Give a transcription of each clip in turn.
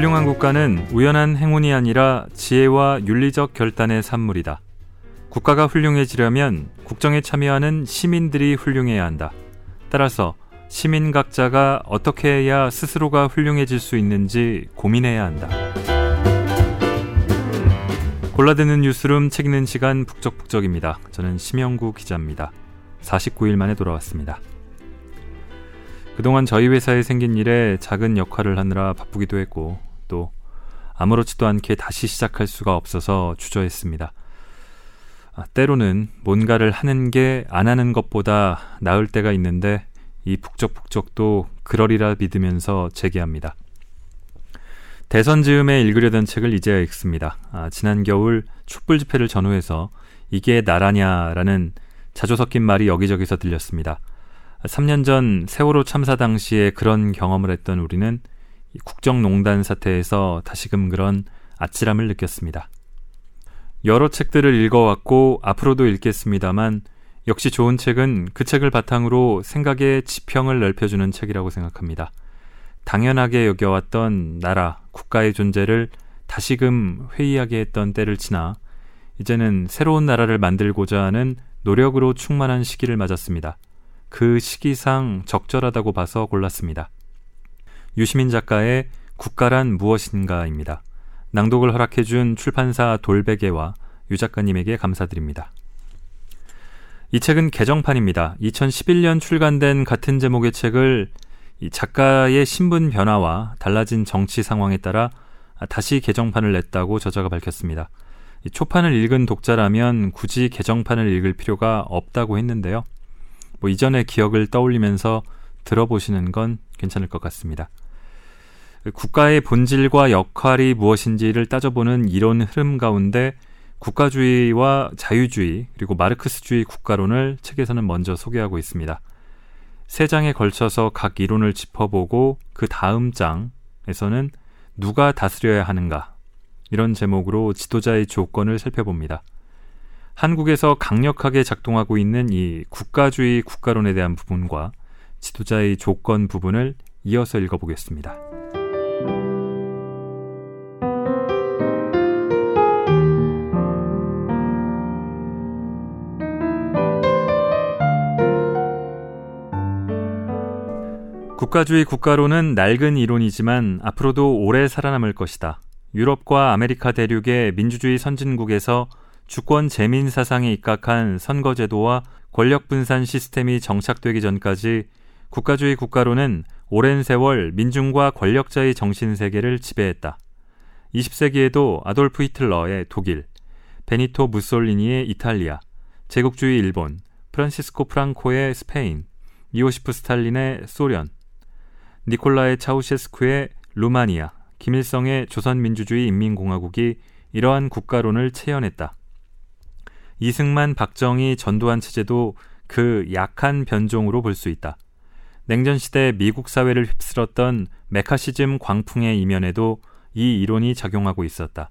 훌륭한 국가는 우연한 행운이 아니라 지혜와 윤리적 결단의 산물이다. 국가가 훌륭해지려면 국정에 참여하는 시민들이 훌륭해야 한다. 따라서 시민 각자가 어떻게 해야 스스로가 훌륭해질 수 있는지 고민해야 한다. 골라드는 뉴스룸 책 읽는 시간 북적북적입니다. 저는 심영구 기자입니다. 49일 만에 돌아왔습니다. 그동안 저희 회사에 생긴 일에 작은 역할을 하느라 바쁘기도 했고 또 아무렇지도 않게 다시 시작할 수가 없어서 주저했습니다. 아, 때로는 뭔가를 하는 게 안 하는 것보다 나을 때가 있는데 이 북적북적도 그러리라 믿으면서 재개합니다. 대선 즈음에 읽으려던 책을 이제야 읽습니다. 아, 지난 겨울 촛불 집회를 전후해서 이게 나라냐라는 자주 섞인 말이 여기저기서 들렸습니다. 3년 전 세월호 참사 당시에 그런 경험을 했던 우리는 국정농단 사태에서 다시금 그런 아찔함을 느꼈습니다. 여러 책들을 읽어왔고 앞으로도 읽겠습니다만 역시 좋은 책은 그 책을 바탕으로 생각의 지평을 넓혀주는 책이라고 생각합니다. 당연하게 여겨왔던 나라, 국가의 존재를 다시금 회의하게 했던 때를 지나 이제는 새로운 나라를 만들고자 하는 노력으로 충만한 시기를 맞았습니다. 그 시기상 적절하다고 봐서 골랐습니다. 유시민 작가의 국가란 무엇인가입니다. 낭독을 허락해준 출판사 돌베개와 유 작가님에게 감사드립니다. 이 책은 개정판입니다. 2011년 출간된 같은 제목의 책을 이 작가의 신분 변화와 달라진 정치 상황에 따라 다시 개정판을 냈다고 저자가 밝혔습니다. 초판을 읽은 독자라면 굳이 개정판을 읽을 필요가 없다고 했는데요. 뭐 이전의 기억을 떠올리면서 들어보시는 건 괜찮을 것 같습니다. 국가의 본질과 역할이 무엇인지를 따져보는 이론 흐름 가운데 국가주의와 자유주의 그리고 마르크스주의 국가론을 책에서는 먼저 소개하고 있습니다. 세 장에 걸쳐서 각 이론을 짚어보고 그 다음 장에서는 누가 다스려야 하는가 이런 제목으로 지도자의 조건을 살펴봅니다. 한국에서 강력하게 작동하고 있는 이 국가주의 국가론에 대한 부분과 지도자의 조건 부분을 이어서 읽어보겠습니다. 국가주의 국가론은 낡은 이론이지만 앞으로도 오래 살아남을 것이다. 유럽과 아메리카 대륙의 민주주의 선진국에서 주권 재민 사상에 입각한 선거제도와 권력 분산 시스템이 정착되기 전까지 국가주의 국가론은 오랜 세월 민중과 권력자의 정신 세계를 지배했다. 20세기에도 아돌프 히틀러의 독일, 베니토 무솔리니의 이탈리아, 제국주의 일본, 프란시스코 프랑코의 스페인, 이오시프 스탈린의 소련, 니콜라의 차우셰스쿠의 루마니아, 김일성의 조선민주주의 인민공화국이 이러한 국가론을 체현했다. 이승만, 박정희 전두환 체제도 그 약한 변종으로 볼 수 있다. 냉전 시대 미국 사회를 휩쓸었던 메카시즘 광풍의 이면에도 이 이론이 작용하고 있었다.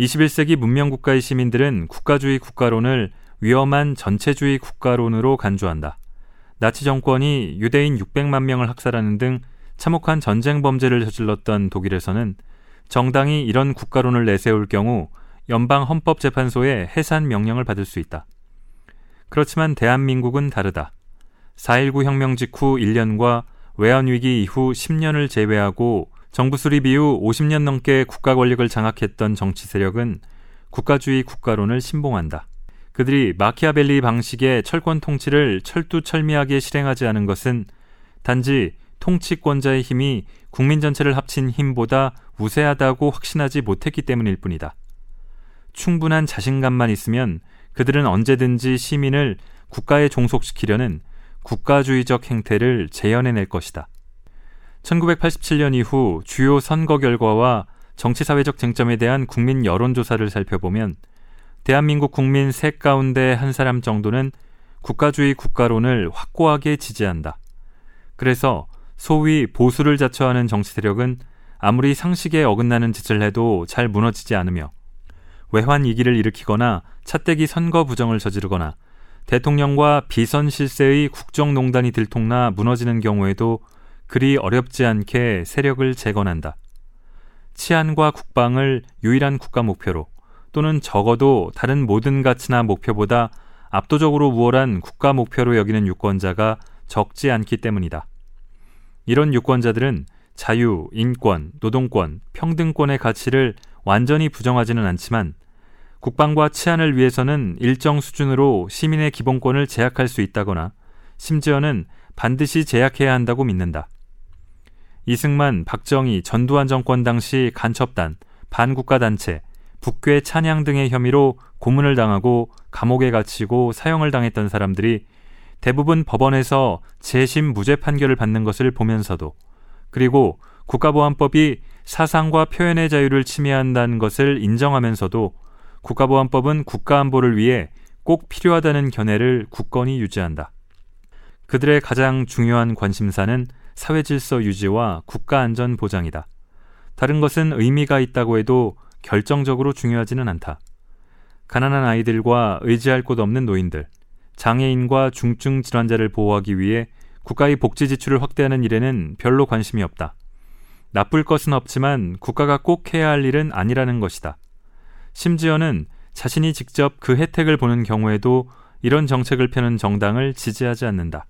21세기 문명국가의 시민들은 국가주의 국가론을 위험한 전체주의 국가론으로 간주한다. 나치 정권이 유대인 600만 명을 학살하는 등 참혹한 전쟁 범죄를 저질렀던 독일에서는 정당이 이런 국가론을 내세울 경우 연방 헌법재판소의 해산 명령을 받을 수 있다. 그렇지만 대한민국은 다르다. 4.19 혁명 직후 1년과 외환위기 이후 10년을 제외하고 정부 수립 이후 50년 넘게 국가 권력을 장악했던 정치 세력은 국가주의 국가론을 신봉한다. 그들이 마키아벨리 방식의 철권 통치를 철두철미하게 실행하지 않은 것은 단지 통치권자의 힘이 국민 전체를 합친 힘보다 우세하다고 확신하지 못했기 때문일 뿐이다. 충분한 자신감만 있으면 그들은 언제든지 시민을 국가에 종속시키려는 국가주의적 행태를 재현해낼 것이다. 1987년 이후 주요 선거 결과와 정치사회적 쟁점에 대한 국민 여론조사를 살펴보면 대한민국 국민 셋 가운데 한 사람 정도는 국가주의 국가론을 확고하게 지지한다. 그래서 소위 보수를 자처하는 정치 세력은 아무리 상식에 어긋나는 짓을 해도 잘 무너지지 않으며 외환 위기를 일으키거나 차떼기 선거 부정을 저지르거나 대통령과 비선 실세의 국정농단이 들통나 무너지는 경우에도 그리 어렵지 않게 세력을 재건한다. 치안과 국방을 유일한 국가 목표로 또는 적어도 다른 모든 가치나 목표보다 압도적으로 우월한 국가 목표로 여기는 유권자가 적지 않기 때문이다. 이런 유권자들은 자유, 인권, 노동권, 평등권의 가치를 완전히 부정하지는 않지만 국방과 치안을 위해서는 일정 수준으로 시민의 기본권을 제약할 수 있다거나 심지어는 반드시 제약해야 한다고 믿는다. 이승만, 박정희, 전두환 정권 당시 간첩단, 반국가 단체, 북괴 찬양 등의 혐의로 고문을 당하고 감옥에 갇히고 사형을 당했던 사람들이 대부분 법원에서 재심 무죄 판결을 받는 것을 보면서도 그리고 국가보안법이 사상과 표현의 자유를 침해한다는 것을 인정하면서도 국가보안법은 국가안보를 위해 꼭 필요하다는 견해를 굳건히 유지한다. 그들의 가장 중요한 관심사는 사회 질서 유지와 국가 안전 보장이다. 다른 것은 의미가 있다고 해도 결정적으로 중요하지는 않다. 가난한 아이들과 의지할 곳 없는 노인들, 장애인과 중증 질환자를 보호하기 위해 국가의 복지 지출을 확대하는 일에는 별로 관심이 없다. 나쁠 것은 없지만 국가가 꼭 해야 할 일은 아니라는 것이다. 심지어는 자신이 직접 그 혜택을 보는 경우에도 이런 정책을 펴는 정당을 지지하지 않는다.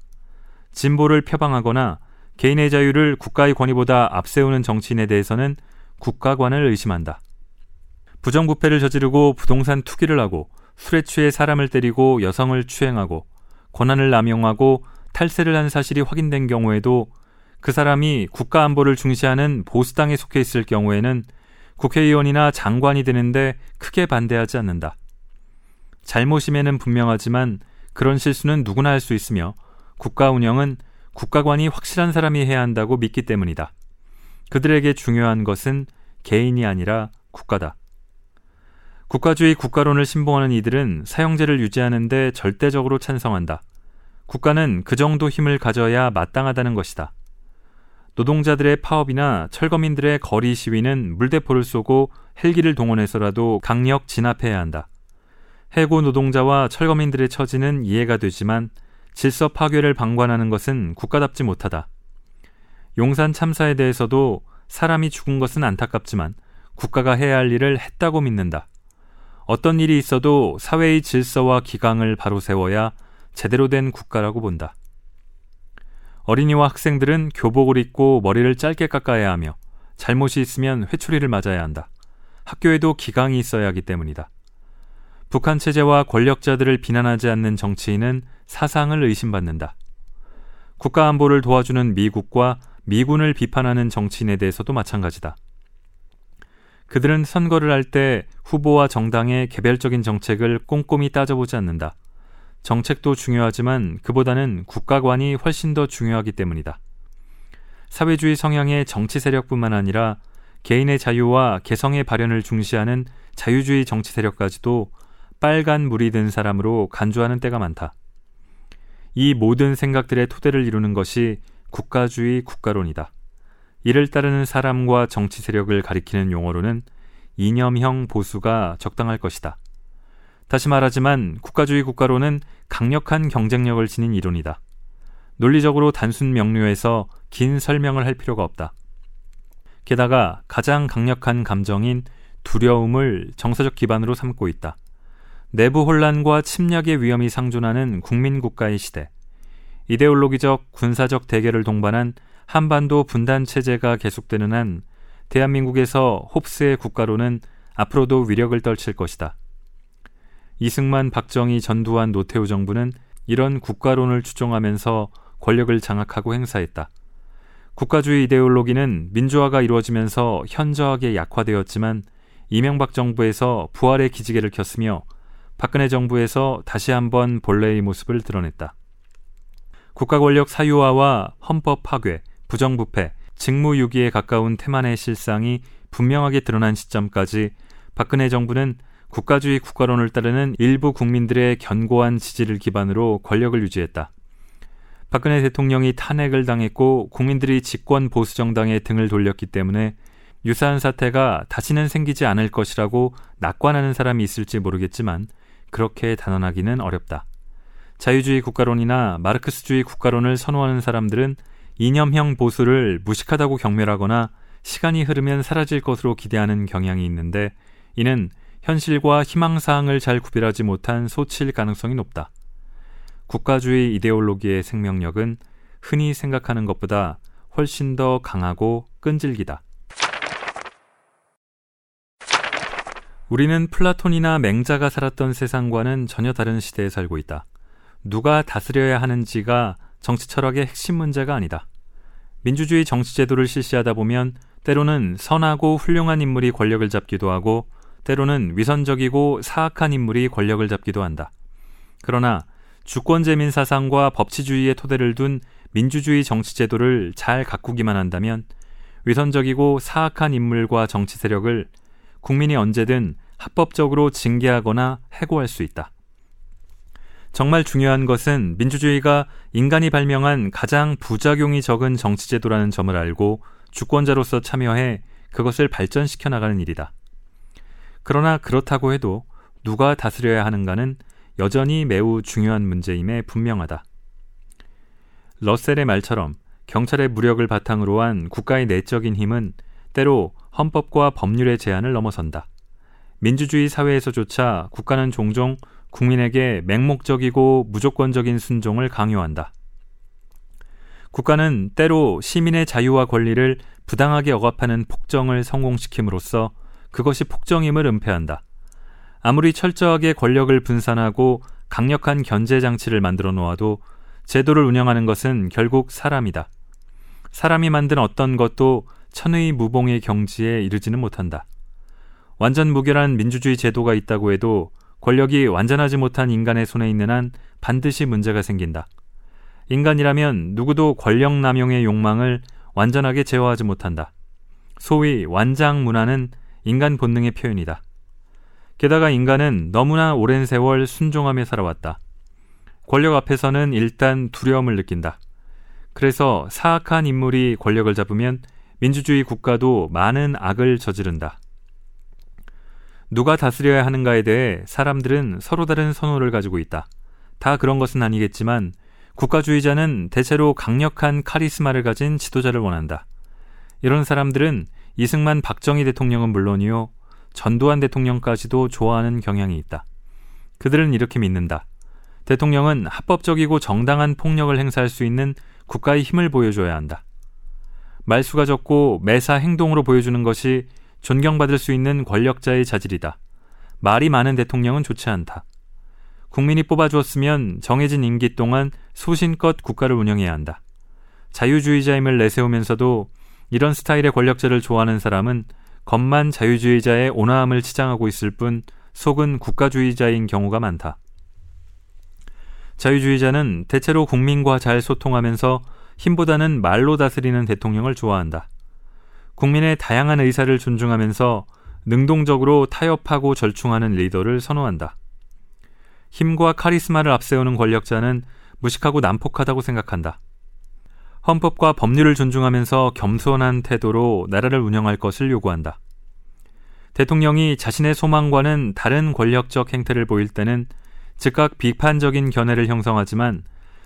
진보를 표방하거나 개인의 자유를 국가의 권위보다 앞세우는 정치인에 대해서는 국가관을 의심한다. 부정부패를 저지르고 부동산 투기를 하고 술에 취해 사람을 때리고 여성을 추행하고 권한을 남용하고 탈세를 한 사실이 확인된 경우에도 그 사람이 국가 안보를 중시하는 보수당에 속해 있을 경우에는 국회의원이나 장관이 되는데 크게 반대하지 않는다. 잘못임에는 분명하지만 그런 실수는 누구나 할 수 있으며 국가 운영은 국가관이 확실한 사람이 해야 한다고 믿기 때문이다. 그들에게 중요한 것은 개인이 아니라 국가다. 국가주의 국가론을 신봉하는 이들은 사형제를 유지하는데 절대적으로 찬성한다. 국가는 그 정도 힘을 가져야 마땅하다는 것이다. 노동자들의 파업이나 철거민들의 거리 시위는 물대포를 쏘고 헬기를 동원해서라도 강력 진압해야 한다. 해고 노동자와 철거민들의 처지는 이해가 되지만 질서 파괴를 방관하는 것은 국가답지 못하다. 용산 참사에 대해서도 사람이 죽은 것은 안타깝지만 국가가 해야 할 일을 했다고 믿는다. 어떤 일이 있어도 사회의 질서와 기강을 바로 세워야 제대로 된 국가라고 본다. 어린이와 학생들은 교복을 입고 머리를 짧게 깎아야 하며 잘못이 있으면 회초리를 맞아야 한다. 학교에도 기강이 있어야 하기 때문이다. 북한 체제와 권력자들을 비난하지 않는 정치인은 사상을 의심받는다. 국가 안보를 도와주는 미국과 미군을 비판하는 정치인에 대해서도 마찬가지다. 그들은 선거를 할 때 후보와 정당의 개별적인 정책을 꼼꼼히 따져보지 않는다. 정책도 중요하지만 그보다는 국가관이 훨씬 더 중요하기 때문이다. 사회주의 성향의 정치 세력뿐만 아니라 개인의 자유와 개성의 발현을 중시하는 자유주의 정치 세력까지도 빨간 물이 든 사람으로 간주하는 때가 많다. 이 모든 생각들의 토대를 이루는 것이 국가주의 국가론이다. 이를 따르는 사람과 정치 세력을 가리키는 용어로는 이념형 보수가 적당할 것이다. 다시 말하지만 국가주의 국가론은 강력한 경쟁력을 지닌 이론이다. 논리적으로 단순 명료해서 긴 설명을 할 필요가 없다. 게다가 가장 강력한 감정인 두려움을 정서적 기반으로 삼고 있다. 내부 혼란과 침략의 위험이 상존하는 국민국가의 시대. 이데올로기적 군사적 대결을 동반한 한반도 분단 체제가 계속되는 한 대한민국에서 홉스의 국가로는 앞으로도 위력을 떨칠 것이다. 이승만, 박정희, 전두환, 노태우 정부는 이런 국가론을 추종하면서 권력을 장악하고 행사했다. 국가주의 이데올로기는 민주화가 이루어지면서 현저하게 약화되었지만 이명박 정부에서 부활의 기지개를 켰으며 박근혜 정부에서 다시 한번 본래의 모습을 드러냈다. 국가 권력 사유화와 헌법 파괴, 부정부패, 직무유기에 가까운 태만의 실상이 분명하게 드러난 시점까지 박근혜 정부는 국가주의 국가론을 따르는 일부 국민들의 견고한 지지를 기반으로 권력을 유지했다. 박근혜 대통령이 탄핵을 당했고 국민들이 집권 보수 정당에 등을 돌렸기 때문에 유사한 사태가 다시는 생기지 않을 것이라고 낙관하는 사람이 있을지 모르겠지만 그렇게 단언하기는 어렵다. 자유주의 국가론이나 마르크스주의 국가론을 선호하는 사람들은 이념형 보수를 무식하다고 경멸하거나 시간이 흐르면 사라질 것으로 기대하는 경향이 있는데 이는 현실과 희망사항을 잘 구별하지 못한 소치일 가능성이 높다. 국가주의 이데올로기의 생명력은 흔히 생각하는 것보다 훨씬 더 강하고 끈질기다. 우리는 플라톤이나 맹자가 살았던 세상과는 전혀 다른 시대에 살고 있다. 누가 다스려야 하는지가 정치 철학의 핵심 문제가 아니다. 민주주의 정치제도를 실시하다 보면 때로는 선하고 훌륭한 인물이 권력을 잡기도 하고 때로는 위선적이고 사악한 인물이 권력을 잡기도 한다. 그러나 주권재민 사상과 법치주의의 토대를 둔 민주주의 정치제도를 잘 가꾸기만 한다면 위선적이고 사악한 인물과 정치 세력을 국민이 언제든 합법적으로 징계하거나 해고할 수 있다. 정말 중요한 것은 민주주의가 인간이 발명한 가장 부작용이 적은 정치제도라는 점을 알고 주권자로서 참여해 그것을 발전시켜 나가는 일이다. 그러나 그렇다고 해도 누가 다스려야 하는가는 여전히 매우 중요한 문제임에 분명하다. 러셀의 말처럼 경찰의 무력을 바탕으로 한 국가의 내적인 힘은 때로 헌법과 법률의 제한을 넘어선다. 민주주의 사회에서조차 국가는 종종 국민에게 맹목적이고 무조건적인 순종을 강요한다. 국가는 때로 시민의 자유와 권리를 부당하게 억압하는 폭정을 성공시킴으로써 그것이 폭정임을 은폐한다. 아무리 철저하게 권력을 분산하고 강력한 견제 장치를 만들어 놓아도 제도를 운영하는 것은 결국 사람이다. 사람이 만든 어떤 것도 천의 무봉의 경지에 이르지는 못한다. 완전 무결한 민주주의 제도가 있다고 해도 권력이 완전하지 못한 인간의 손에 있는 한 반드시 문제가 생긴다. 인간이라면 누구도 권력 남용의 욕망을 완전하게 제어하지 못한다. 소위 완장 문화는 인간 본능의 표현이다. 게다가 인간은 너무나 오랜 세월 순종하며 살아왔다. 권력 앞에서는 일단 두려움을 느낀다. 그래서 사악한 인물이 권력을 잡으면 민주주의 국가도 많은 악을 저지른다. 누가 다스려야 하는가에 대해 사람들은 서로 다른 선호를 가지고 있다. 다 그런 것은 아니겠지만 국가주의자는 대체로 강력한 카리스마를 가진 지도자를 원한다. 이런 사람들은 이승만 박정희 대통령은 물론이요, 전두환 대통령까지도 좋아하는 경향이 있다. 그들은 이렇게 믿는다. 대통령은 합법적이고 정당한 폭력을 행사할 수 있는 국가의 힘을 보여줘야 한다. 말수가 적고 매사 행동으로 보여주는 것이 존경받을 수 있는 권력자의 자질이다. 말이 많은 대통령은 좋지 않다. 국민이 뽑아주었으면 정해진 임기 동안 소신껏 국가를 운영해야 한다. 자유주의자임을 내세우면서도 이런 스타일의 권력자를 좋아하는 사람은 겉만 자유주의자의 온화함을 치장하고 있을 뿐 속은 국가주의자인 경우가 많다. 자유주의자는 대체로 국민과 잘 소통하면서 힘보다는 말로 다스리는 대통령을 좋아한다. 국민의 다양한 의사를 존중하면서 능동적으로 타협하고 절충하는 리더를 선호한다. 힘과 카리스마를 앞세우는 권력자는 무식하고 난폭하다고 생각한다. 헌법과 법률을 존중하면서 겸손한 태도로 나라를 운영할 것을 요구한다. 대통령이 자신의 소망과는 다른 권력적 행태를 보일 때는 즉각 비판적인 견해를 형성하지만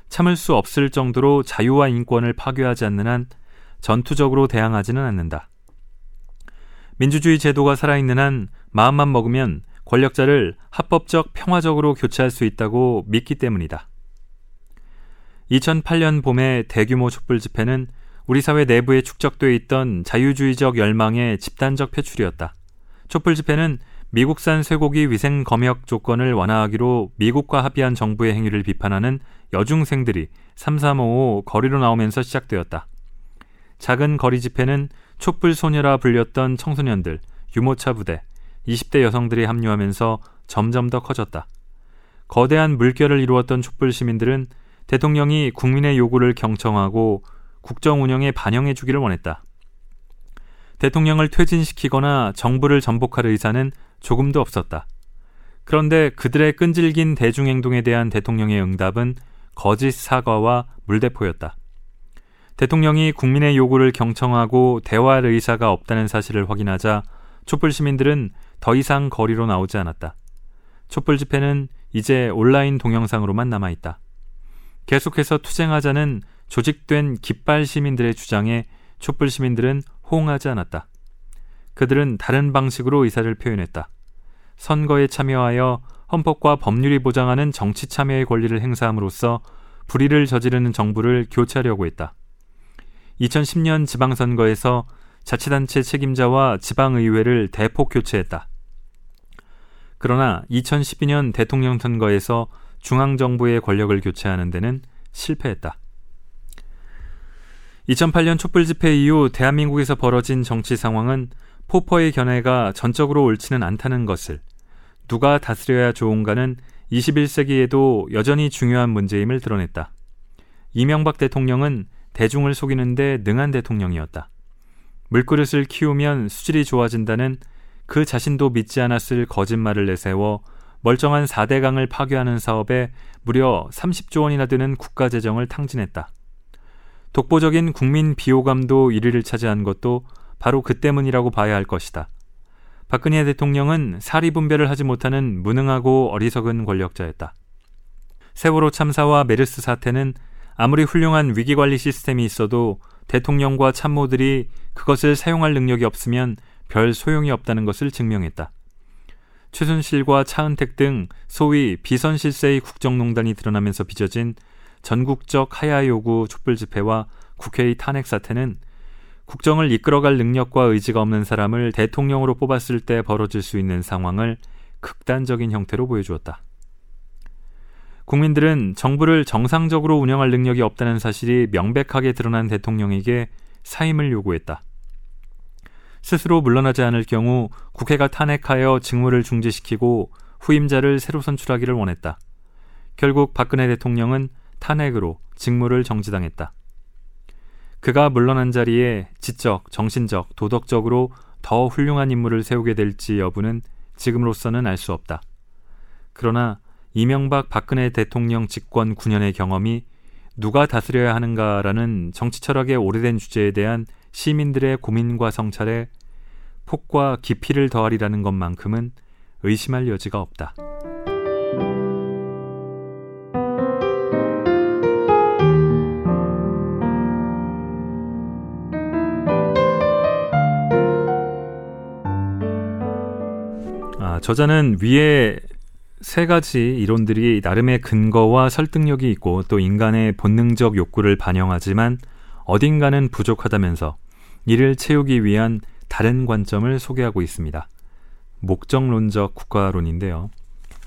참을 수 없을 정도로 자유와 인권을 파괴하지 않는 한 전투적으로 대항하지는 않는다. 민주주의 제도가 살아있는 한 마음만 먹으면 권력자를 합법적 평화적으로 교체할 수 있다고 믿기 때문이다. 2008년 봄의 대규모 촛불 집회는 우리 사회 내부에 축적돼 있던 자유주의적 열망의 집단적 표출이었다. 촛불 집회는 미국산 쇠고기 위생 검역 조건을 완화하기로 미국과 합의한 정부의 행위를 비판하는 여중생들이 3355 거리로 나오면서 시작되었다. 작은 거리 집회는 촛불 소녀라 불렸던 청소년들, 유모차 부대, 20대 여성들이 합류하면서 점점 더 커졌다. 거대한 물결을 이루었던 촛불 시민들은 대통령이 국민의 요구를 경청하고 국정 운영에 반영해 주기를 원했다. 대통령을 퇴진시키거나 정부를 전복할 의사는 조금도 없었다. 그런데 그들의 끈질긴 대중행동에 대한 대통령의 응답은 거짓 사과와 물대포였다. 대통령이 국민의 요구를 경청하고 대화할 의사가 없다는 사실을 확인하자 촛불 시민들은 더 이상 거리로 나오지 않았다. 촛불 집회는 이제 온라인 동영상으로만 남아있다. 계속해서 투쟁하자는 조직된 깃발 시민들의 주장에 촛불 시민들은 호응하지 않았다. 그들은 다른 방식으로 의사를 표현했다. 선거에 참여하여 헌법과 법률이 보장하는 정치 참여의 권리를 행사함으로써 불의를 저지르는 정부를 교체하려고 했다. 2010년 지방선거에서 자치단체 책임자와 지방의회를 대폭 교체했다. 그러나 2012년 대통령 선거에서 중앙정부의 권력을 교체하는 데는 실패했다. 2008년 촛불 집회 이후 대한민국에서 벌어진 정치 상황은 포퍼의 견해가 전적으로 옳지는 않다는 것을 누가 다스려야 좋은가는 21세기에도 여전히 중요한 문제임을 드러냈다. 이명박 대통령은 대중을 속이는데 능한 대통령이었다. 물그릇을 키우면 수질이 좋아진다는 그 자신도 믿지 않았을 거짓말을 내세워 멀쩡한 4대강을 파괴하는 사업에 무려 30조 원이나 드는 국가 재정을 탕진했다. 독보적인 국민 비호감도 1위를 차지한 것도 바로 그 때문이라고 봐야 할 것이다. 박근혜 대통령은 사리 분별을 하지 못하는 무능하고 어리석은 권력자였다. 세월호 참사와 메르스 사태는 아무리 훌륭한 위기관리 시스템이 있어도 대통령과 참모들이 그것을 사용할 능력이 없으면 별 소용이 없다는 것을 증명했다. 최순실과 차은택 등 소위 비선실세의 국정농단이 드러나면서 빚어진 전국적 하야 요구 촛불 집회와 국회의 탄핵 사태는 국정을 이끌어갈 능력과 의지가 없는 사람을 대통령으로 뽑았을 때 벌어질 수 있는 상황을 극단적인 형태로 보여주었다. 국민들은 정부를 정상적으로 운영할 능력이 없다는 사실이 명백하게 드러난 대통령에게 사임을 요구했다. 스스로 물러나지 않을 경우 국회가 탄핵하여 직무를 중지시키고 후임자를 새로 선출하기를 원했다. 결국 박근혜 대통령은 탄핵으로 직무를 정지당했다. 그가 물러난 자리에 지적, 정신적, 도덕적으로 더 훌륭한 인물을 세우게 될지 여부는 지금으로서는 알 수 없다. 그러나 이명박 박근혜 대통령 집권 9년의 경험이 누가 다스려야 하는가라는 정치 철학의 오래된 주제에 대한 시민들의 고민과 성찰에 폭과 깊이를 더하리라는 것만큼은 의심할 여지가 없다. 아, 저자는 위에 세 가지 이론들이 나름의 근거와 설득력이 있고 또 인간의 본능적 욕구를 반영하지만 어딘가는 부족하다면서 이를 채우기 위한 다른 관점을 소개하고 있습니다. 목적론적 국가론인데요.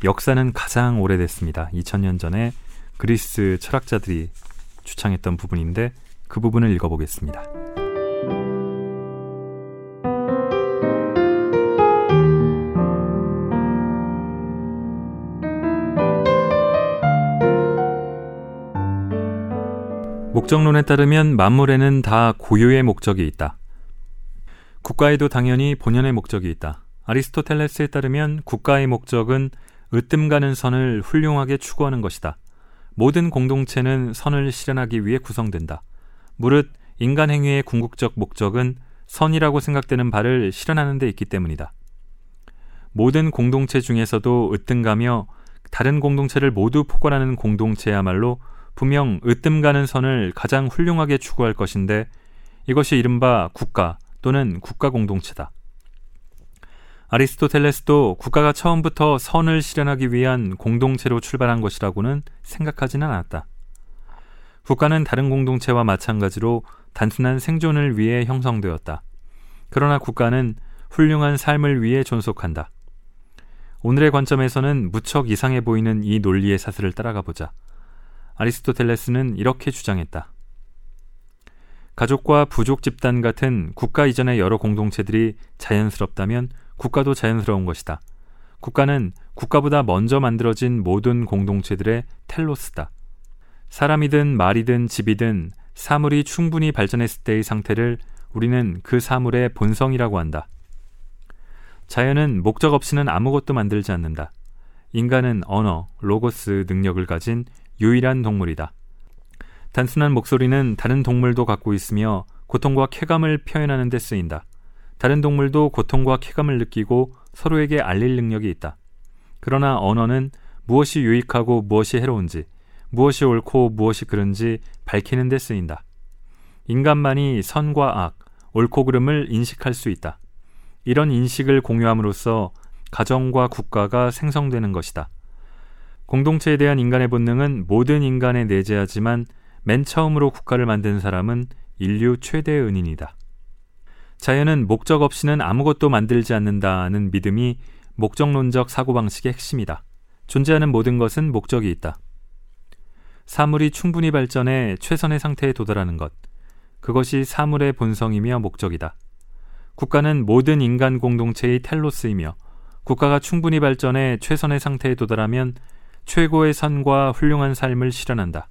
역사는 가장 오래됐습니다. 2000년 전에 그리스 철학자들이 주창했던 부분인데 그 부분을 읽어보겠습니다. 목적론에 따르면 만물에는 다 고유의 목적이 있다. 국가에도 당연히 본연의 목적이 있다. 아리스토텔레스에 따르면 국가의 목적은 으뜸 가는 선을 훌륭하게 추구하는 것이다. 모든 공동체는 선을 실현하기 위해 구성된다. 무릇 인간 행위의 궁극적 목적은 선이라고 생각되는 바를 실현하는 데 있기 때문이다. 모든 공동체 중에서도 으뜸가며 다른 공동체를 모두 포괄하는 공동체야말로 분명 으뜸 가는 선을 가장 훌륭하게 추구할 것인데 이것이 이른바 국가 또는 국가 공동체다. 아리스토텔레스도 국가가 처음부터 선을 실현하기 위한 공동체로 출발한 것이라고는 생각하지는 않았다. 국가는 다른 공동체와 마찬가지로 단순한 생존을 위해 형성되었다. 그러나 국가는 훌륭한 삶을 위해 존속한다. 오늘의 관점에서는 무척 이상해 보이는 이 논리의 사슬을 따라가 보자. 아리스토텔레스는 이렇게 주장했다. 가족과 부족 집단 같은 국가 이전의 여러 공동체들이 자연스럽다면 국가도 자연스러운 것이다. 국가는 국가보다 먼저 만들어진 모든 공동체들의 텔로스다. 사람이든 말이든 집이든 사물이 충분히 발전했을 때의 상태를 우리는 그 사물의 본성이라고 한다. 자연은 목적 없이는 아무것도 만들지 않는다. 인간은 언어, 로고스 능력을 가진 유일한 동물이다. 단순한 목소리는 다른 동물도 갖고 있으며 고통과 쾌감을 표현하는 데 쓰인다. 다른 동물도 고통과 쾌감을 느끼고 서로에게 알릴 능력이 있다. 그러나 언어는 무엇이 유익하고 무엇이 해로운지, 무엇이 옳고 무엇이 그른지 밝히는 데 쓰인다. 인간만이 선과 악, 옳고 그름을 인식할 수 있다. 이런 인식을 공유함으로써 가정과 국가가 생성되는 것이다. 공동체에 대한 인간의 본능은 모든 인간에 내재하지만 맨 처음으로 국가를 만든 사람은 인류 최대의 은인이다. 자연은 목적 없이는 아무것도 만들지 않는다는 믿음이 목적론적 사고방식의 핵심이다. 존재하는 모든 것은 목적이 있다. 사물이 충분히 발전해 최선의 상태에 도달하는 것. 그것이 사물의 본성이며 목적이다. 국가는 모든 인간 공동체의 텔로스이며 국가가 충분히 발전해 최선의 상태에 도달하면 최고의 선과 훌륭한 삶을 실현한다.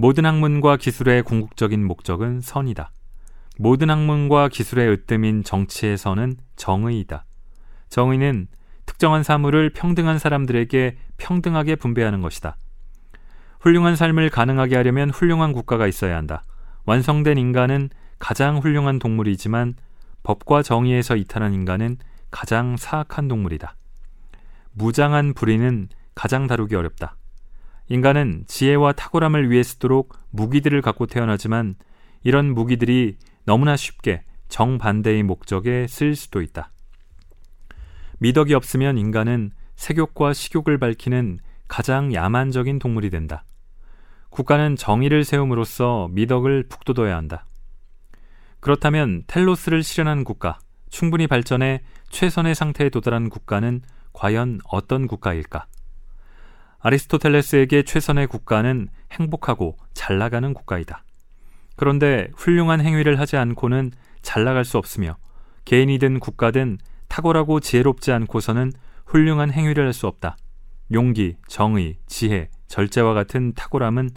모든 학문과 기술의 궁극적인 목적은 선이다. 모든 학문과 기술의 으뜸인 정치의 선은 정의이다. 정의는 특정한 사물을 평등한 사람들에게 평등하게 분배하는 것이다. 훌륭한 삶을 가능하게 하려면 훌륭한 국가가 있어야 한다. 완성된 인간은 가장 훌륭한 동물이지만 법과 정의에서 이탈한 인간은 가장 사악한 동물이다. 무장한 불의는 가장 다루기 어렵다. 인간은 지혜와 탁월함을 위해 쓰도록 무기들을 갖고 태어나지만 이런 무기들이 너무나 쉽게 정반대의 목적에 쓰일 수도 있다. 미덕이 없으면 인간은 색욕과 식욕을 밝히는 가장 야만적인 동물이 된다. 국가는 정의를 세움으로써 미덕을 북돋워야 한다. 그렇다면 텔로스를 실현한 국가, 충분히 발전해 최선의 상태에 도달한 국가는 과연 어떤 국가일까? 아리스토텔레스에게 최선의 국가는 행복하고 잘 나가는 국가이다. 그런데 훌륭한 행위를 하지 않고는 잘 나갈 수 없으며 개인이든 국가든 탁월하고 지혜롭지 않고서는 훌륭한 행위를 할 수 없다. 용기, 정의, 지혜, 절제와 같은 탁월함은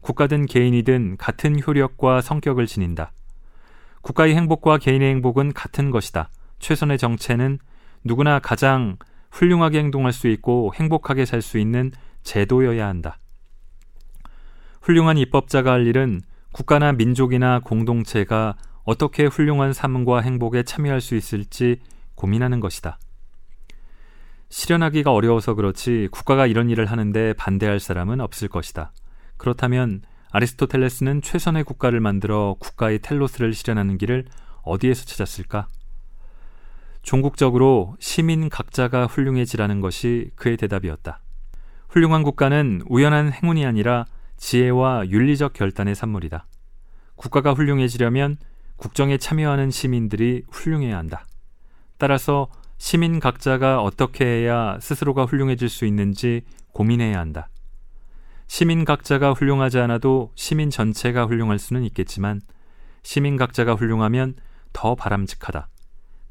국가든 개인이든 같은 효력과 성격을 지닌다. 국가의 행복과 개인의 행복은 같은 것이다. 최선의 정체는 누구나 가장 훌륭하게 행동할 수 있고 행복하게 살 수 있는 제도여야 한다. 훌륭한 입법자가 할 일은 국가나 민족이나 공동체가 어떻게 훌륭한 삶과 행복에 참여할 수 있을지 고민하는 것이다. 실현하기가 어려워서 그렇지 국가가 이런 일을 하는데 반대할 사람은 없을 것이다. 그렇다면 아리스토텔레스는 최선의 국가를 만들어 국가의 텔로스를 실현하는 길을 어디에서 찾았을까? 종국적으로 시민 각자가 훌륭해지라는 것이 그의 대답이었다. 훌륭한 국가는 우연한 행운이 아니라 지혜와 윤리적 결단의 산물이다. 국가가 훌륭해지려면 국정에 참여하는 시민들이 훌륭해야 한다. 따라서 시민 각자가 어떻게 해야 스스로가 훌륭해질 수 있는지 고민해야 한다. 시민 각자가 훌륭하지 않아도 시민 전체가 훌륭할 수는 있겠지만 시민 각자가 훌륭하면 더 바람직하다.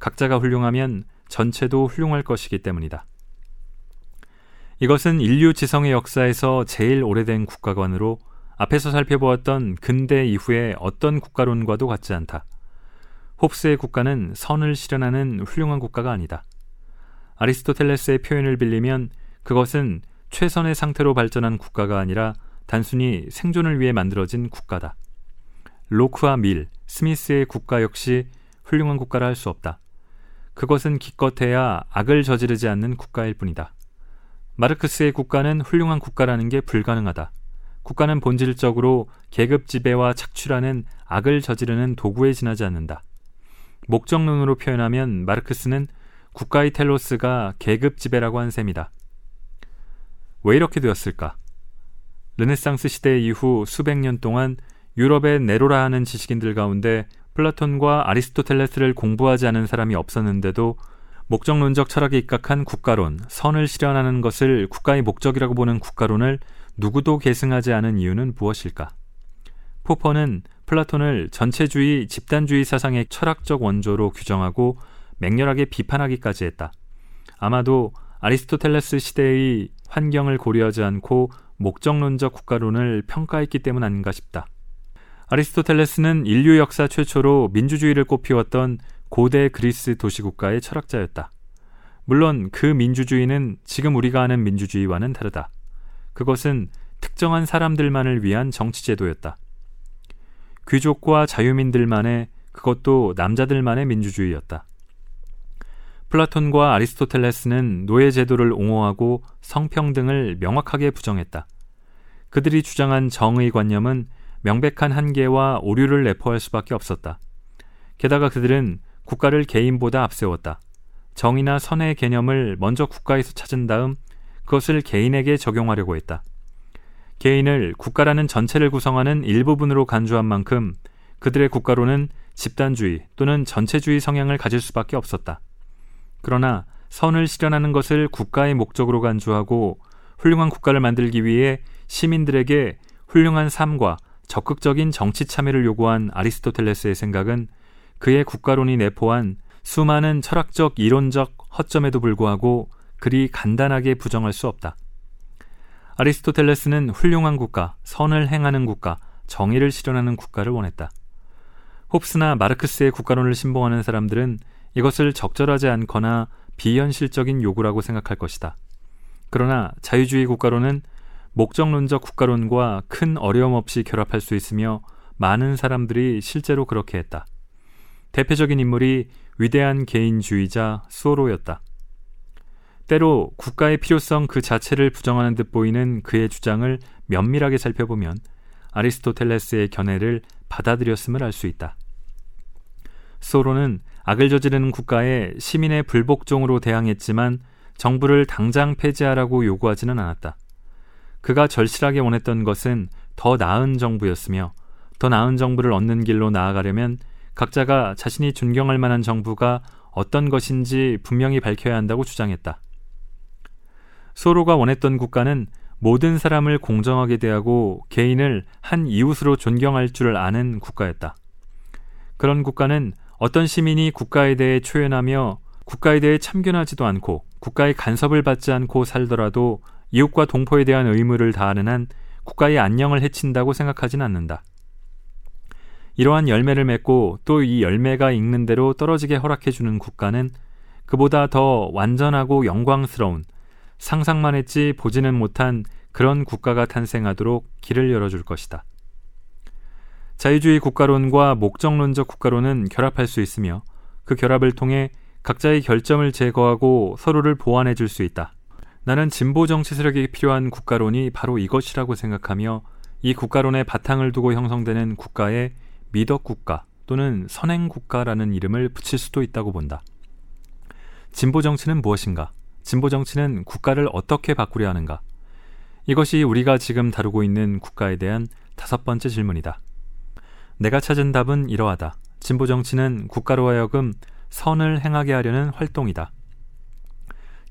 각자가 훌륭하면 전체도 훌륭할 것이기 때문이다. 이것은 인류 지성의 역사에서 제일 오래된 국가관으로 앞에서 살펴보았던 근대 이후의 어떤 국가론과도 같지 않다. 홉스의 국가는 선을 실현하는 훌륭한 국가가 아니다. 아리스토텔레스의 표현을 빌리면 그것은 최선의 상태로 발전한 국가가 아니라 단순히 생존을 위해 만들어진 국가다. 로크와 밀, 스미스의 국가 역시 훌륭한 국가라 할 수 없다. 그것은 기껏해야 악을 저지르지 않는 국가일 뿐이다. 마르크스의 국가는 훌륭한 국가라는 게 불가능하다. 국가는 본질적으로 계급 지배와 착취라는 악을 저지르는 도구에 지나지 않는다. 목적론으로 표현하면 마르크스는 국가의 텔로스가 계급 지배라고 한 셈이다. 왜 이렇게 되었을까? 르네상스 시대 이후 수백 년 동안 유럽의 네로라 하는 지식인들 가운데 플라톤과 아리스토텔레스를 공부하지 않은 사람이 없었는데도 목적론적 철학에 입각한 국가론, 선을 실현하는 것을 국가의 목적이라고 보는 국가론을 누구도 계승하지 않은 이유는 무엇일까? 포퍼는 플라톤을 전체주의, 집단주의 사상의 철학적 원조로 규정하고 맹렬하게 비판하기까지 했다. 아마도 아리스토텔레스 시대의 환경을 고려하지 않고 목적론적 국가론을 평가했기 때문 아닌가 싶다. 아리스토텔레스는 인류 역사 최초로 민주주의를 꽃피웠던 고대 그리스 도시국가의 철학자였다. 물론 그 민주주의는 지금 우리가 아는 민주주의와는 다르다. 그것은 특정한 사람들만을 위한 정치제도였다. 귀족과 자유민들만의 그것도 남자들만의 민주주의였다. 플라톤과 아리스토텔레스는 노예제도를 옹호하고 성평등을 명확하게 부정했다. 그들이 주장한 정의관념은 명백한 한계와 오류를 내포할 수밖에 없었다. 게다가 그들은 국가를 개인보다 앞세웠다. 정의나 선의 개념을 먼저 국가에서 찾은 다음 그것을 개인에게 적용하려고 했다. 개인을 국가라는 전체를 구성하는 일부분으로 간주한 만큼 그들의 국가로는 집단주의 또는 전체주의 성향을 가질 수밖에 없었다. 그러나 선을 실현하는 것을 국가의 목적으로 간주하고 훌륭한 국가를 만들기 위해 시민들에게 훌륭한 삶과 적극적인 정치 참여를 요구한 아리스토텔레스의 생각은 그의 국가론이 내포한 수많은 철학적 이론적 허점에도 불구하고 그리 간단하게 부정할 수 없다. 아리스토텔레스는 훌륭한 국가, 선을 행하는 국가, 정의를 실현하는 국가를 원했다. 홉스나 마르크스의 국가론을 신봉하는 사람들은 이것을 적절하지 않거나 비현실적인 요구라고 생각할 것이다. 그러나 자유주의 국가론은 목적론적 국가론과 큰 어려움 없이 결합할 수 있으며 많은 사람들이 실제로 그렇게 했다. 대표적인 인물이 위대한 개인주의자 수호로였다. 때로 국가의 필요성 그 자체를 부정하는 듯 보이는 그의 주장을 면밀하게 살펴보면 아리스토텔레스의 견해를 받아들였음을 알 수 있다. 수호로는 악을 저지르는 국가에 시민의 불복종으로 대항했지만 정부를 당장 폐지하라고 요구하지는 않았다. 그가 절실하게 원했던 것은 더 나은 정부였으며 더 나은 정부를 얻는 길로 나아가려면 각자가 자신이 존경할 만한 정부가 어떤 것인지 분명히 밝혀야 한다고 주장했다. 소로가 원했던 국가는 모든 사람을 공정하게 대하고 개인을 한 이웃으로 존경할 줄 아는 국가였다. 그런 국가는 어떤 시민이 국가에 대해 초연하며 국가에 대해 참견하지도 않고 국가의 간섭을 받지 않고 살더라도 이웃과 동포에 대한 의무를 다하는 한 국가의 안녕을 해친다고 생각하진 않는다. 이러한 열매를 맺고 또 이 열매가 익는 대로 떨어지게 허락해주는 국가는 그보다 더 완전하고 영광스러운 상상만 했지 보지는 못한 그런 국가가 탄생하도록 길을 열어줄 것이다. 자유주의 국가론과 목적론적 국가론은 결합할 수 있으며 그 결합을 통해 각자의 결점을 제거하고 서로를 보완해 줄 수 있다. 나는 진보 정치 세력이 필요한 국가론이 바로 이것이라고 생각하며 이 국가론의 바탕을 두고 형성되는 국가의 미덕 국가 또는 선행 국가라는 이름을 붙일 수도 있다고 본다. 진보 정치는 무엇인가? 진보 정치는 국가를 어떻게 바꾸려 하는가? 이것이 우리가 지금 다루고 있는 국가에 대한 다섯 번째 질문이다. 내가 찾은 답은 이러하다. 진보 정치는 국가로 하여금 선을 행하게 하려는 활동이다.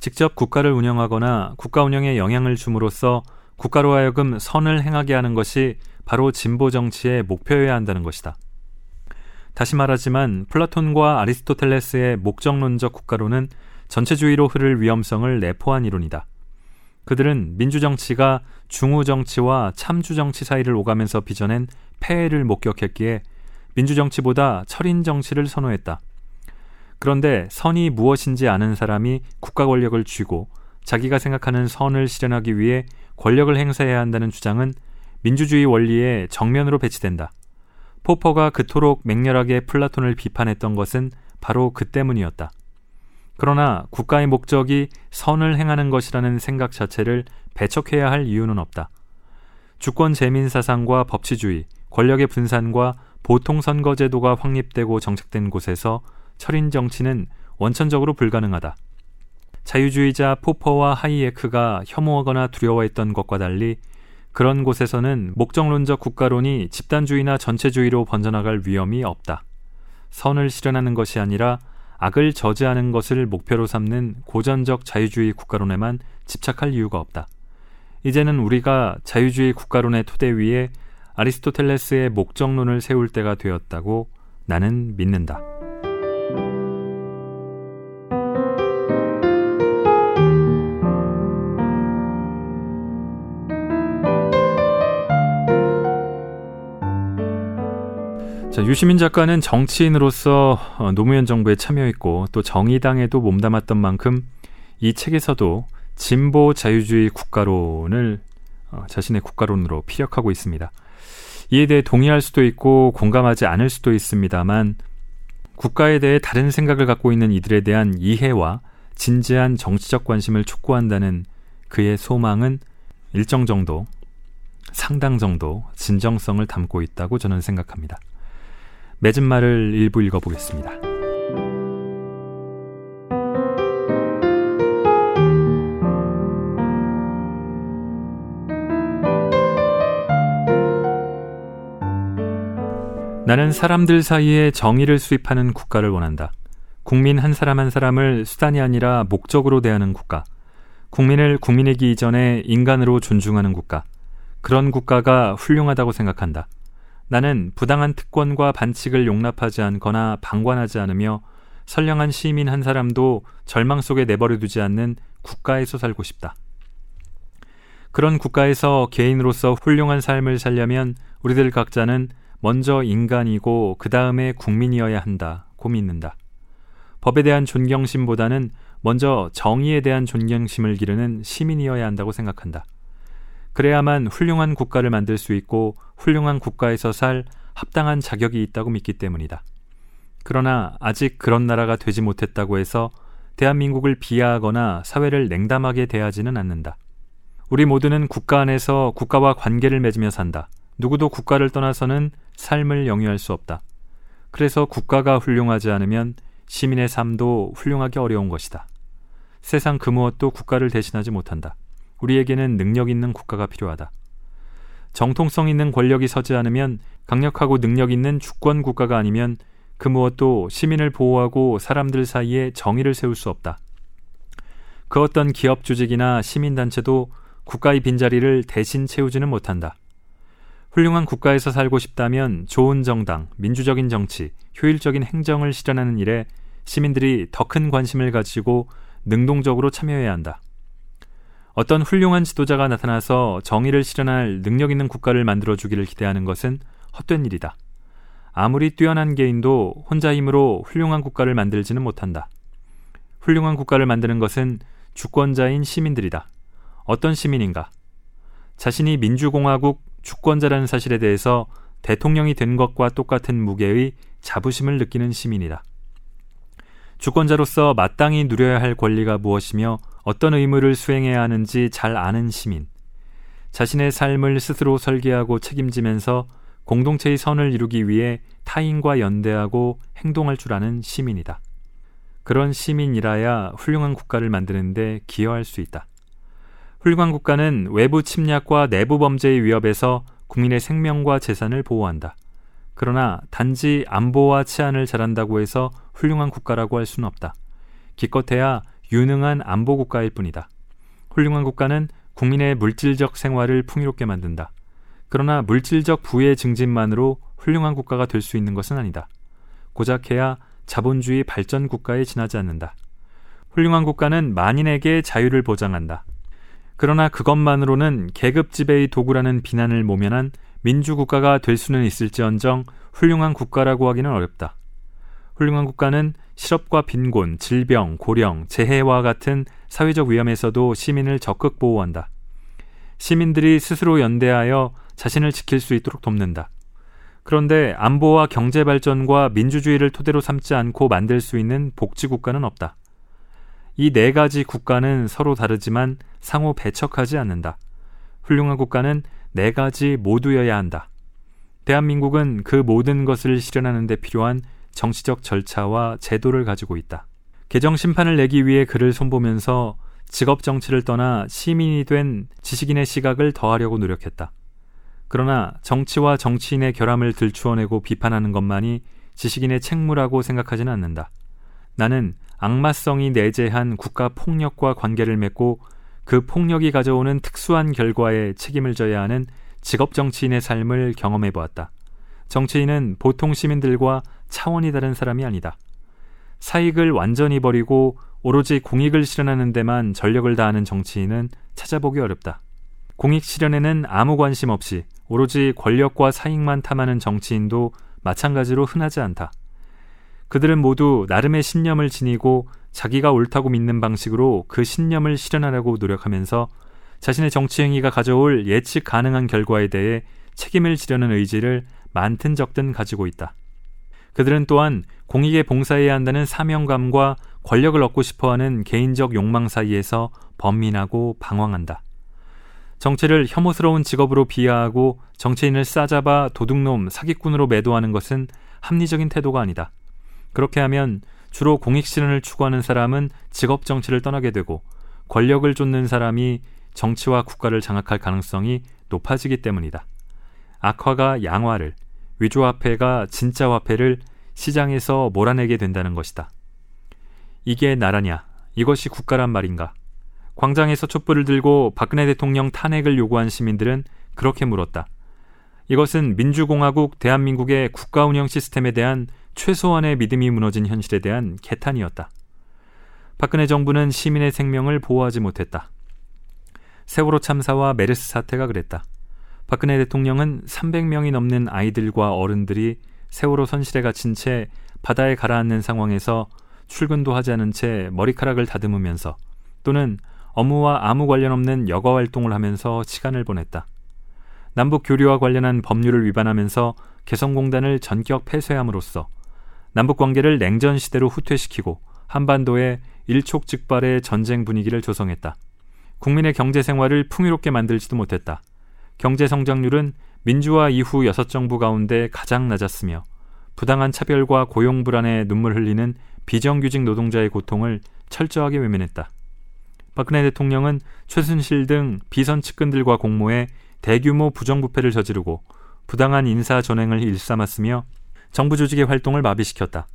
직접 국가를 운영하거나 국가 운영에 영향을 줌으로써 국가로 하여금 선을 행하게 하는 것이 바로 진보 정치의 목표여야 한다는 것이다. 다시 말하지만 플라톤과 아리스토텔레스의 목적론적 국가론은 전체주의로 흐를 위험성을 내포한 이론이다. 그들은 민주정치가 중우정치와 참주정치 사이를 오가면서 빚어낸 폐해를 목격했기에 민주정치보다 철인정치를 선호했다. 그런데 선이 무엇인지 아는 사람이 국가 권력을 쥐고 자기가 생각하는 선을 실현하기 위해 권력을 행사해야 한다는 주장은 민주주의 원리에 정면으로 배치된다. 포퍼가 그토록 맹렬하게 플라톤을 비판했던 것은 바로 그 때문이었다. 그러나 국가의 목적이 선을 행하는 것이라는 생각 자체를 배척해야 할 이유는 없다. 주권 재민 사상과 법치주의, 권력의 분산과 보통 선거 제도가 확립되고 정착된 곳에서 철인 정치는 원천적으로 불가능하다. 자유주의자 포퍼와 하이에크가 혐오하거나 두려워했던 것과 달리 그런 곳에서는 목적론적 국가론이 집단주의나 전체주의로 번져나갈 위험이 없다. 선을 실현하는 것이 아니라 악을 저지하는 것을 목표로 삼는 고전적 자유주의 국가론에만 집착할 이유가 없다. 이제는 우리가 자유주의 국가론의 토대 위에 아리스토텔레스의 목적론을 세울 때가 되었다고 나는 믿는다. 자, 유시민 작가는 정치인으로서 어, 노무현 정부에 참여했고 또 정의당에도 몸담았던 만큼 이 책에서도 진보 자유주의 국가론을 어, 자신의 국가론으로 피력하고 있습니다. 이에 대해 동의할 수도 있고 공감하지 않을 수도 있습니다만 국가에 대해 다른 생각을 갖고 있는 이들에 대한 이해와 진지한 정치적 관심을 촉구한다는 그의 소망은 일정 정도, 상당 정도 진정성을 담고 있다고 저는 생각합니다. 맺은 말을 일부 읽어보겠습니다. 나는 사람들 사이에 정의를 수립하는 국가를 원한다. 국민 한 사람 한 사람을 수단이 아니라 목적으로 대하는 국가. 국민을 국민이기 이전에 인간으로 존중하는 국가. 그런 국가가 훌륭하다고 생각한다. 나는 부당한 특권과 반칙을 용납하지 않거나 방관하지 않으며 선량한 시민 한 사람도 절망 속에 내버려 두지 않는 국가에서 살고 싶다. 그런 국가에서 개인으로서 훌륭한 삶을 살려면 우리들 각자는 먼저 인간이고 그 다음에 국민이어야 한다 고 믿는다. 법에 대한 존경심보다는 먼저 정의에 대한 존경심을 기르는 시민이어야 한다고 생각한다. 그래야만 훌륭한 국가를 만들 수 있고 훌륭한 국가에서 살 합당한 자격이 있다고 믿기 때문이다. 그러나 아직 그런 나라가 되지 못했다고 해서 대한민국을 비하하거나 사회를 냉담하게 대하지는 않는다. 우리 모두는 국가 안에서 국가와 관계를 맺으며 산다. 누구도 국가를 떠나서는 삶을 영위할 수 없다. 그래서 국가가 훌륭하지 않으면 시민의 삶도 훌륭하기 어려운 것이다. 세상 그 무엇도 국가를 대신하지 못한다. 우리에게는 능력 있는 국가가 필요하다. 정통성 있는 권력이 서지 않으면 강력하고 능력 있는 주권 국가가 아니면 그 무엇도 시민을 보호하고 사람들 사이에 정의를 세울 수 없다. 그 어떤 기업 조직이나 시민단체도 국가의 빈자리를 대신 채우지는 못한다. 훌륭한 국가에서 살고 싶다면 좋은 정당, 민주적인 정치, 효율적인 행정을 실현하는 일에 시민들이 더 큰 관심을 가지고 능동적으로 참여해야 한다. 어떤 훌륭한 지도자가 나타나서 정의를 실현할 능력 있는 국가를 만들어 주기를 기대하는 것은 헛된 일이다. 아무리 뛰어난 개인도 혼자 힘으로 훌륭한 국가를 만들지는 못한다. 훌륭한 국가를 만드는 것은 주권자인 시민들이다. 어떤 시민인가? 자신이 민주공화국 주권자라는 사실에 대해서 대통령이 된 것과 똑같은 무게의 자부심을 느끼는 시민이다. 주권자로서 마땅히 누려야 할 권리가 무엇이며 어떤 의무를 수행해야 하는지 잘 아는 시민. 자신의 삶을 스스로 설계하고 책임지면서 공동체의 선을 이루기 위해 타인과 연대하고 행동할 줄 아는 시민이다. 그런 시민이라야 훌륭한 국가를 만드는데 기여할 수 있다. 훌륭한 국가는 외부 침략과 내부 범죄의 위협에서 국민의 생명과 재산을 보호한다. 그러나 단지 안보와 치안을 잘한다고 해서 훌륭한 국가라고 할 수는 없다. 기껏해야 유능한 안보 국가일 뿐이다. 훌륭한 국가는 국민의 물질적 생활을 풍요롭게 만든다. 그러나 물질적 부의 증진만으로 훌륭한 국가가 될 수 있는 것은 아니다. 고작 해야 자본주의 발전 국가에 지나지 않는다. 훌륭한 국가는 만인에게 자유를 보장한다. 그러나 그것만으로는 계급 지배의 도구라는 비난을 모면한 민주국가가 될 수는 있을지언정 훌륭한 국가라고 하기는 어렵다. 훌륭한 국가는 실업과 빈곤, 질병, 고령, 재해와 같은 사회적 위험에서도 시민을 적극 보호한다. 시민들이 스스로 연대하여 자신을 지킬 수 있도록 돕는다. 그런데 안보와 경제 발전과 민주주의를 토대로 삼지 않고 만들 수 있는 복지 국가는 없다. 이 네 가지 국가는 서로 다르지만 상호 배척하지 않는다. 훌륭한 국가는 네 가지 모두여야 한다. 대한민국은 그 모든 것을 실현하는 데 필요한 정치적 절차와 제도를 가지고 있다. 개정 심판을 내기 위해 글을 손보면서 직업 정치를 떠나 시민이 된 지식인의 시각을 더하려고 노력했다. 그러나 정치와 정치인의 결함을 들추어내고 비판하는 것만이 지식인의 책무라고 생각하지는 않는다. 나는 악마성이 내재한 국가 폭력과 관계를 맺고 그 폭력이 가져오는 특수한 결과에 책임을 져야 하는 직업 정치인의 삶을 경험해 보았다. 정치인은 보통 시민들과 차원이 다른 사람이 아니다. 사익을 완전히 버리고 오로지 공익을 실현하는 데만 전력을 다하는 정치인은 찾아보기 어렵다. 공익 실현에는 아무 관심 없이 오로지 권력과 사익만 탐하는 정치인도 마찬가지로 흔하지 않다. 그들은 모두 나름의 신념을 지니고 자기가 옳다고 믿는 방식으로 그 신념을 실현하려고 노력하면서 자신의 정치 행위가 가져올 예측 가능한 결과에 대해 책임을 지려는 의지를 많든 적든 가지고 있다. 그들은 또한 공익에 봉사해야 한다는 사명감과 권력을 얻고 싶어 하는 개인적 욕망 사이에서 번민하고 방황한다. 정치를 혐오스러운 직업으로 비하하고 정치인을 싸잡아 도둑놈, 사기꾼으로 매도하는 것은 합리적인 태도가 아니다. 그렇게 하면 주로 공익 실현을 추구하는 사람은 직업 정치를 떠나게 되고 권력을 쫓는 사람이 정치와 국가를 장악할 가능성이 높아지기 때문이다. 악화가 양화를, 위조 화폐가 진짜 화폐를 시장에서 몰아내게 된다는 것이다. 이게 나라냐? 이것이 국가란 말인가? 광장에서 촛불을 들고 박근혜 대통령 탄핵을 요구한 시민들은 그렇게 물었다. 이것은 민주공화국 대한민국의 국가 운영 시스템에 대한 최소한의 믿음이 무너진 현실에 대한 개탄이었다. 박근혜 정부는 시민의 생명을 보호하지 못했다. 세월호 참사와 메르스 사태가 그랬다. 박근혜 대통령은 300명이 넘는 아이들과 어른들이 세월호 선실에 갇힌 채 바다에 가라앉는 상황에서 출근도 하지 않은 채 머리카락을 다듬으면서 또는 업무와 아무 관련 없는 여가 활동을 하면서 시간을 보냈다. 남북 교류와 관련한 법률을 위반하면서 개성공단을 전격 폐쇄함으로써 남북 관계를 냉전 시대로 후퇴시키고 한반도에 일촉즉발의 전쟁 분위기를 조성했다. 국민의 경제 생활을 풍요롭게 만들지도 못했다. 경제 성장률은 민주화 이후 여섯 정부 가운데 가장 낮았으며 부당한 차별과 고용 불안에 눈물 흘리는 비정규직 노동자의 고통을 철저하게 외면했다. 박근혜 대통령은 최순실 등 비선 측근들과 공모해 대규모 부정부패를 저지르고 부당한 인사 전횡을 일삼았으며 정부 조직의 활동을 마비시켰다.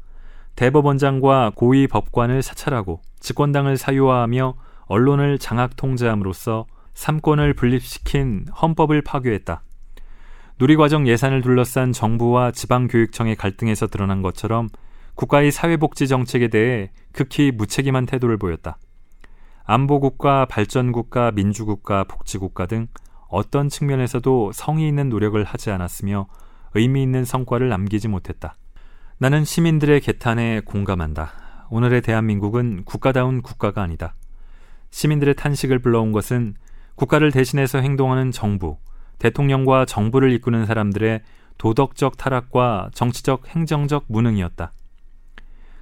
대법원장과 고위 법관을 사찰하고 집권당을 사유화하며 언론을 장악 통제함으로써 삼권을 분립시킨 헌법을 파괴했다. 누리과정 예산을 둘러싼 정부와 지방교육청의 갈등에서 드러난 것처럼 국가의 사회복지 정책에 대해 극히 무책임한 태도를 보였다. 안보국가, 발전국가, 민주국가, 복지국가 등 어떤 측면에서도 성의 있는 노력을 하지 않았으며 의미 있는 성과를 남기지 못했다. 나는 시민들의 개탄에 공감한다. 오늘의 대한민국은 국가다운 국가가 아니다. 시민들의 탄식을 불러온 것은 국가를 대신해서 행동하는 정부, 대통령과 정부를 이끄는 사람들의 도덕적 타락과 정치적 행정적 무능이었다.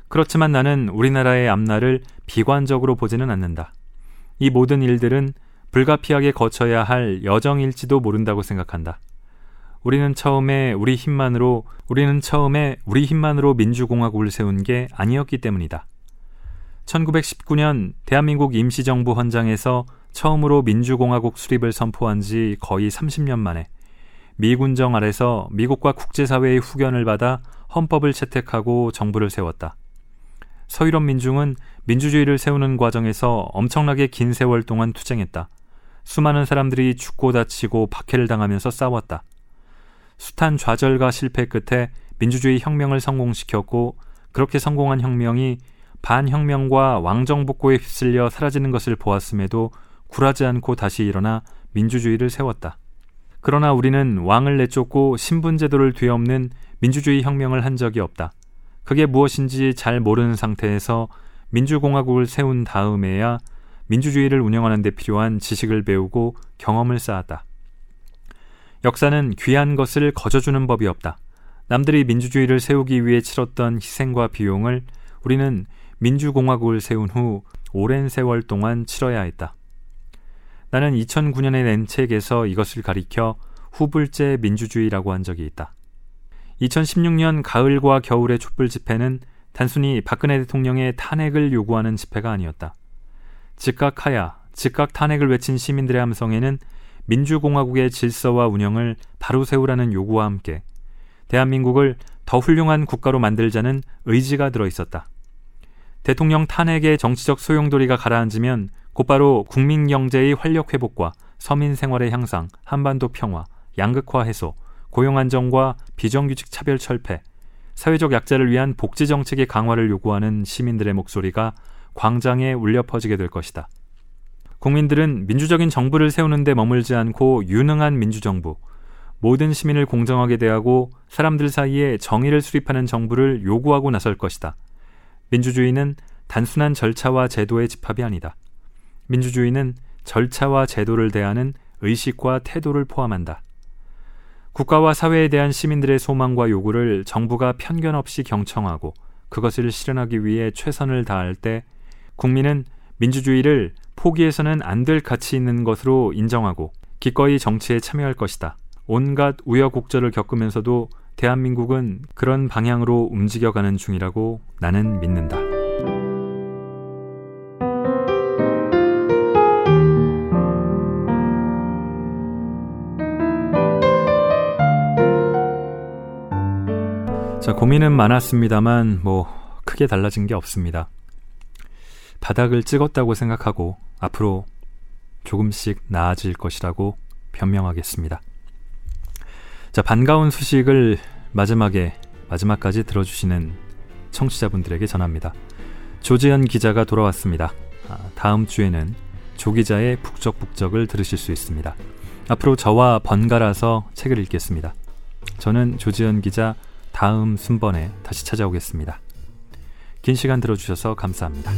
그렇지만 나는 우리나라의 앞날을 비관적으로 보지는 않는다. 이 모든 일들은 불가피하게 거쳐야 할 여정일지도 모른다고 생각한다. 우리는 처음에 우리 힘만으로 우리는 처음에 우리 힘만으로 민주공화국을 세운 게 아니었기 때문이다. 1919년 대한민국 임시정부 헌장에서 처음으로 민주공화국 수립을 선포한 지 거의 30년 만에 미군정 아래서 미국과 국제사회의 후견을 받아 헌법을 채택하고 정부를 세웠다. 서유럽 민중은 민주주의를 세우는 과정에서 엄청나게 긴 세월 동안 투쟁했다. 수많은 사람들이 죽고 다치고 박해를 당하면서 싸웠다. 숱한 좌절과 실패 끝에 민주주의 혁명을 성공시켰고 그렇게 성공한 혁명이 반혁명과 왕정복고에 휩쓸려 사라지는 것을 보았음에도 굴하지 않고 다시 일어나 민주주의를 세웠다. 그러나 우리는 왕을 내쫓고 신분제도를 뒤엎는 민주주의 혁명을 한 적이 없다. 그게 무엇인지 잘 모르는 상태에서 민주공화국을 세운 다음에야 민주주의를 운영하는 데 필요한 지식을 배우고 경험을 쌓았다. 역사는 귀한 것을 거저주는 법이 없다. 남들이 민주주의를 세우기 위해 치렀던 희생과 비용을 우리는 민주공화국을 세운 후 오랜 세월 동안 치러야 했다. 나는 2009년에 낸 책에서 이것을 가리켜 후불제 민주주의라고 한 적이 있다. 2016년 가을과 겨울의 촛불 집회는 단순히 박근혜 대통령의 탄핵을 요구하는 집회가 아니었다. 즉각하야, 즉각 탄핵을 외친 시민들의 함성에는 민주공화국의 질서와 운영을 바로 세우라는 요구와 함께 대한민국을 더 훌륭한 국가로 만들자는 의지가 들어 있었다. 대통령 탄핵의 정치적 소용돌이가 가라앉으면 곧바로 국민 경제의 활력 회복과 서민 생활의 향상, 한반도 평화, 양극화 해소, 고용 안정과 비정규직 차별 철폐, 사회적 약자를 위한 복지 정책의 강화를 요구하는 시민들의 목소리가 광장에 울려 퍼지게 될 것이다. 국민들은 민주적인 정부를 세우는데 머물지 않고 유능한 민주정부, 모든 시민을 공정하게 대하고 사람들 사이에 정의를 수립하는 정부를 요구하고 나설 것이다. 민주주의는 단순한 절차와 제도의 집합이 아니다. 민주주의는 절차와 제도를 대하는 의식과 태도를 포함한다. 국가와 사회에 대한 시민들의 소망과 요구를 정부가 편견 없이 경청하고 그것을 실현하기 위해 최선을 다할 때 국민은 민주주의를 포기해서는 안 될 가치 있는 것으로 인정하고 기꺼이 정치에 참여할 것이다. 온갖 우여곡절을 겪으면서도 대한민국은 그런 방향으로 움직여가는 중이라고 나는 믿는다. 자, 고민은 많았습니다만, 뭐, 크게 달라진 게 없습니다. 바닥을 찍었다고 생각하고, 앞으로 조금씩 나아질 것이라고 변명하겠습니다. 자, 반가운 소식을 마지막에, 마지막까지 들어주시는 청취자분들에게 전합니다. 조지현 기자가 돌아왔습니다. 아, 다음 주에는 조 기자의 북적북적을 들으실 수 있습니다. 앞으로 저와 번갈아서 책을 읽겠습니다. 저는 조지현 기자 다음 순번에 다시 찾아오겠습니다. 긴 시간 들어주셔서 감사합니다.